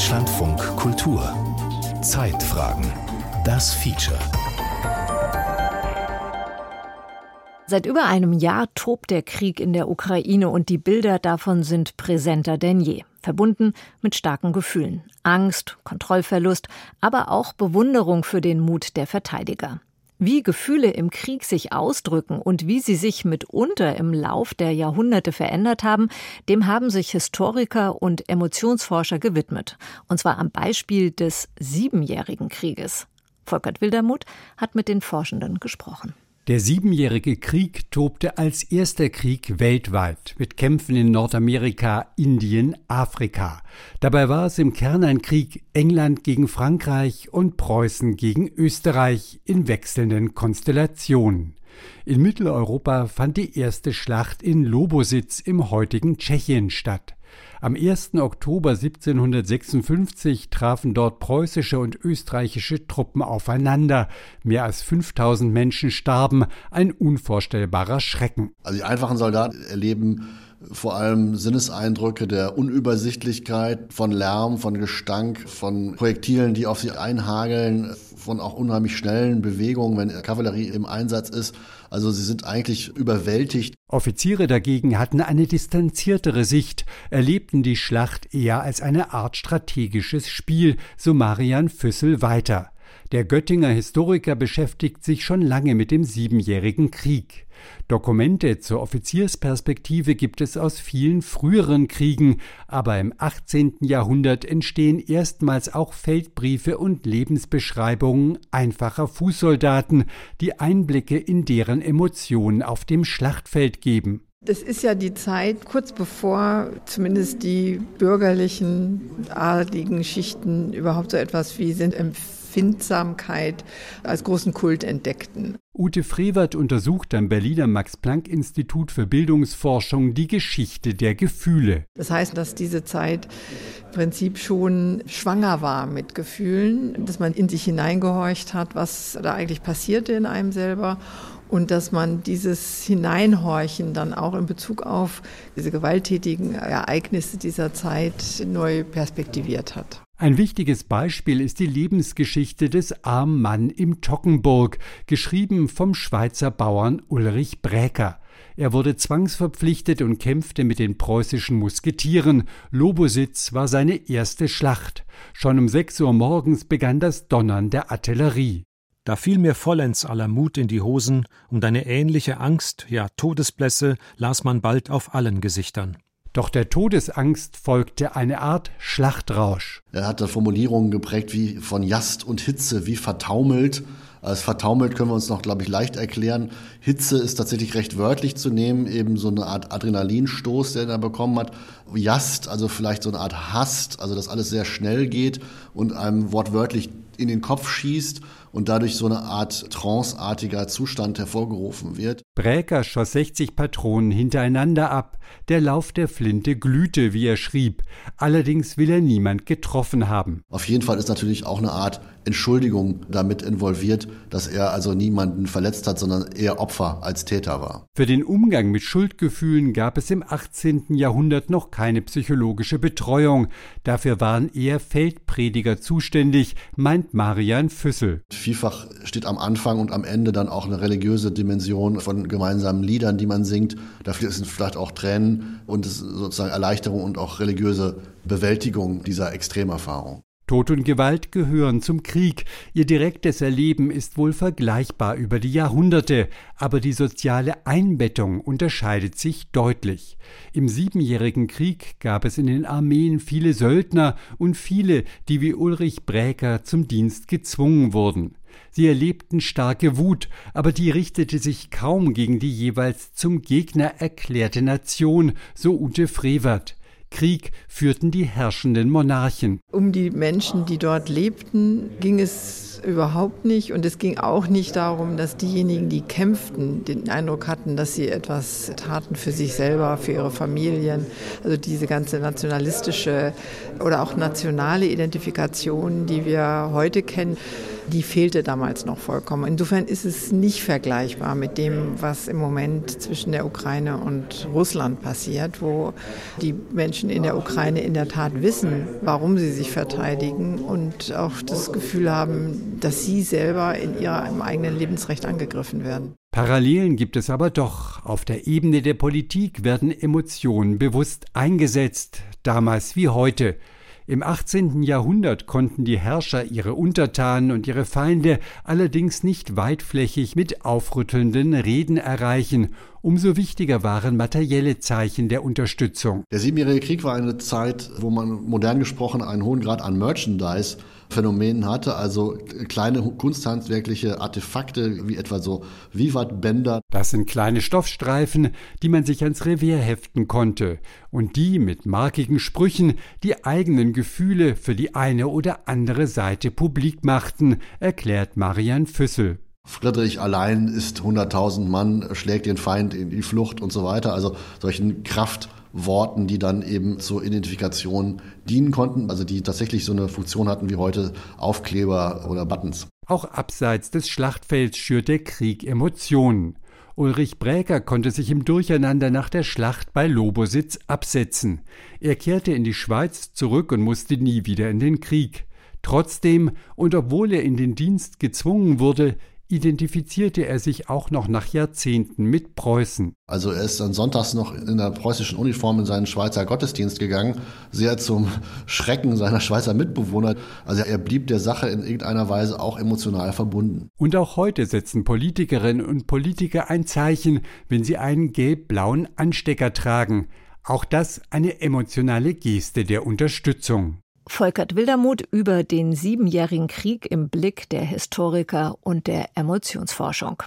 Deutschlandfunk Kultur Zeitfragen Das Feature Seit über einem Jahr tobt der Krieg in der Ukraine und die Bilder davon sind präsenter denn je, verbunden mit starken Gefühlen. Angst, Kontrollverlust, aber auch Bewunderung für den Mut der Verteidiger. Wie Gefühle im Krieg sich ausdrücken und wie sie sich mitunter im Lauf der Jahrhunderte verändert haben, dem haben sich Historiker und Emotionsforscher gewidmet. Und zwar am Beispiel des Siebenjährigen Krieges. Volkert Wildermuth hat mit den Forschenden gesprochen. Der Siebenjährige Krieg tobte als erster Krieg weltweit mit Kämpfen in Nordamerika, Indien, Afrika. Dabei war es im Kern ein Krieg England gegen Frankreich und Preußen gegen Österreich in wechselnden Konstellationen. In Mitteleuropa fand die erste Schlacht in Lobositz im heutigen Tschechien statt. Am 1. Oktober 1756 trafen dort preußische und österreichische Truppen aufeinander. Mehr als 5000 Menschen starben, ein unvorstellbarer Schrecken. Also die einfachen Soldaten erleben vor allem Sinneseindrücke der Unübersichtlichkeit, von Lärm, von Gestank, von Projektilen, die auf sie einhageln, von auch unheimlich schnellen Bewegungen, wenn Kavallerie im Einsatz ist. Also sie sind eigentlich überwältigt. Offiziere dagegen hatten eine distanziertere Sicht, erlebten die Schlacht eher als eine Art strategisches Spiel, so Marian Füssel weiter. Der Göttinger Historiker beschäftigt sich schon lange mit dem Siebenjährigen Krieg. Dokumente zur Offiziersperspektive gibt es aus vielen früheren Kriegen, aber im 18. Jahrhundert entstehen erstmals auch Feldbriefe und Lebensbeschreibungen einfacher Fußsoldaten, die Einblicke in deren Emotionen auf dem Schlachtfeld geben. Das ist ja die Zeit kurz bevor zumindest die bürgerlichen, adligen Schichten überhaupt so etwas wie sind Empfindsamkeit als großen Kult entdeckten. Ute Frevert untersucht am Berliner Max-Planck-Institut für Bildungsforschung die Geschichte der Gefühle. Das heißt, dass diese Zeit im Prinzip schon schwanger war mit Gefühlen, dass man in sich hineingehorcht hat, was da eigentlich passierte in einem selber und dass man dieses Hineinhorchen dann auch in Bezug auf diese gewalttätigen Ereignisse dieser Zeit neu perspektiviert hat. Ein wichtiges Beispiel ist die Lebensgeschichte des armen Mann im Tockenburg, geschrieben vom Schweizer Bauern Ulrich Bräker. Er wurde zwangsverpflichtet und kämpfte mit den preußischen Musketieren. Lobositz war seine erste Schlacht. Schon um sechs Uhr morgens begann das Donnern der Artillerie. Da fiel mir vollends aller Mut in die Hosen, und eine ähnliche Angst, ja Todesblässe, las man bald auf allen Gesichtern. Doch der Todesangst folgte eine Art Schlachtrausch. Er hatte Formulierungen geprägt wie von Jast und Hitze, wie vertaumelt. Als vertaumelt können wir uns noch, glaube ich, leicht erklären. Hitze ist tatsächlich recht wörtlich zu nehmen, eben so eine Art Adrenalinstoß, der er bekommen hat. Jast, also vielleicht so eine Art Hast, also dass alles sehr schnell geht und einem wortwörtlich in den Kopf schießt und dadurch so eine Art tranceartiger Zustand hervorgerufen wird. Bräker schoss 60 Patronen hintereinander ab. Der Lauf der Flinte glühte, wie er schrieb. Allerdings will er niemand getroffen haben. Auf jeden Fall ist natürlich auch eine Art Entschuldigung damit involviert, dass er also niemanden verletzt hat, sondern eher Opfer als Täter war. Für den Umgang mit Schuldgefühlen gab es im 18. Jahrhundert noch keine psychologische Betreuung. Dafür waren eher Feldprediger zuständig, meint Marian Füssel. Vielfach steht am Anfang und am Ende dann auch eine religiöse Dimension von gemeinsamen Liedern, die man singt. Dafür sind vielleicht auch Tränen und sozusagen Erleichterung und auch religiöse Bewältigung dieser Extremerfahrung. Tod und Gewalt gehören zum Krieg. Ihr direktes Erleben ist wohl vergleichbar über die Jahrhunderte, aber die soziale Einbettung unterscheidet sich deutlich. Im Siebenjährigen Krieg gab es in den Armeen viele Söldner und viele, die wie Ulrich Bräker zum Dienst gezwungen wurden. Sie erlebten starke Wut, aber die richtete sich kaum gegen die jeweils zum Gegner erklärte Nation, so Ute Frevert. Krieg führten die herrschenden Monarchen. Um die Menschen, die dort lebten, ging es überhaupt nicht. Und es ging auch nicht darum, dass diejenigen, die kämpften, den Eindruck hatten, dass sie etwas taten für sich selber, für ihre Familien. Also diese ganze nationalistische oder auch nationale Identifikation, die wir heute kennen, die fehlte damals noch vollkommen. Insofern ist es nicht vergleichbar mit dem, was im Moment zwischen der Ukraine und Russland passiert, wo die Menschen in der Ukraine in der Tat wissen, warum sie sich verteidigen und auch das Gefühl haben, dass sie selber in ihrem eigenen Lebensrecht angegriffen werden. Parallelen gibt es aber doch. Auf der Ebene der Politik werden Emotionen bewusst eingesetzt, damals wie heute. Im 18. Jahrhundert konnten die Herrscher ihre Untertanen und ihre Feinde allerdings nicht weitflächig mit aufrüttelnden Reden erreichen. Umso wichtiger waren materielle Zeichen der Unterstützung. Der Siebenjährige Krieg war eine Zeit, wo man modern gesprochen einen hohen Grad an Merchandise Phänomenen hatte, also kleine kunsthandwerkliche Artefakte wie etwa so Vivat-Bänder. Das sind kleine Stoffstreifen, die man sich ans Revier heften konnte und die mit markigen Sprüchen die eigenen Gefühle für die eine oder andere Seite publik machten, erklärt Marian Füssel. Friedrich allein ist 100.000 Mann, schlägt den Feind in die Flucht und so weiter. Also solchen Kraft Worten, die dann eben zur Identifikation dienen konnten, also die tatsächlich so eine Funktion hatten wie heute Aufkleber oder Buttons. Auch abseits des Schlachtfelds schürt der Krieg Emotionen. Ulrich Bräker konnte sich im Durcheinander nach der Schlacht bei Lobositz absetzen. Er kehrte in die Schweiz zurück und musste nie wieder in den Krieg. Trotzdem, und obwohl er in den Dienst gezwungen wurde, identifizierte er sich auch noch nach Jahrzehnten mit Preußen. Also er ist dann sonntags noch in der preußischen Uniform in seinen Schweizer Gottesdienst gegangen, sehr zum Schrecken seiner Schweizer Mitbewohner. Also er blieb der Sache in irgendeiner Weise auch emotional verbunden. Und auch heute setzen Politikerinnen und Politiker ein Zeichen, wenn sie einen gelb-blauen Anstecker tragen. Auch das eine emotionale Geste der Unterstützung. Volkert Wildermuth über den Siebenjährigen Krieg im Blick der Historiker und der Emotionsforschung.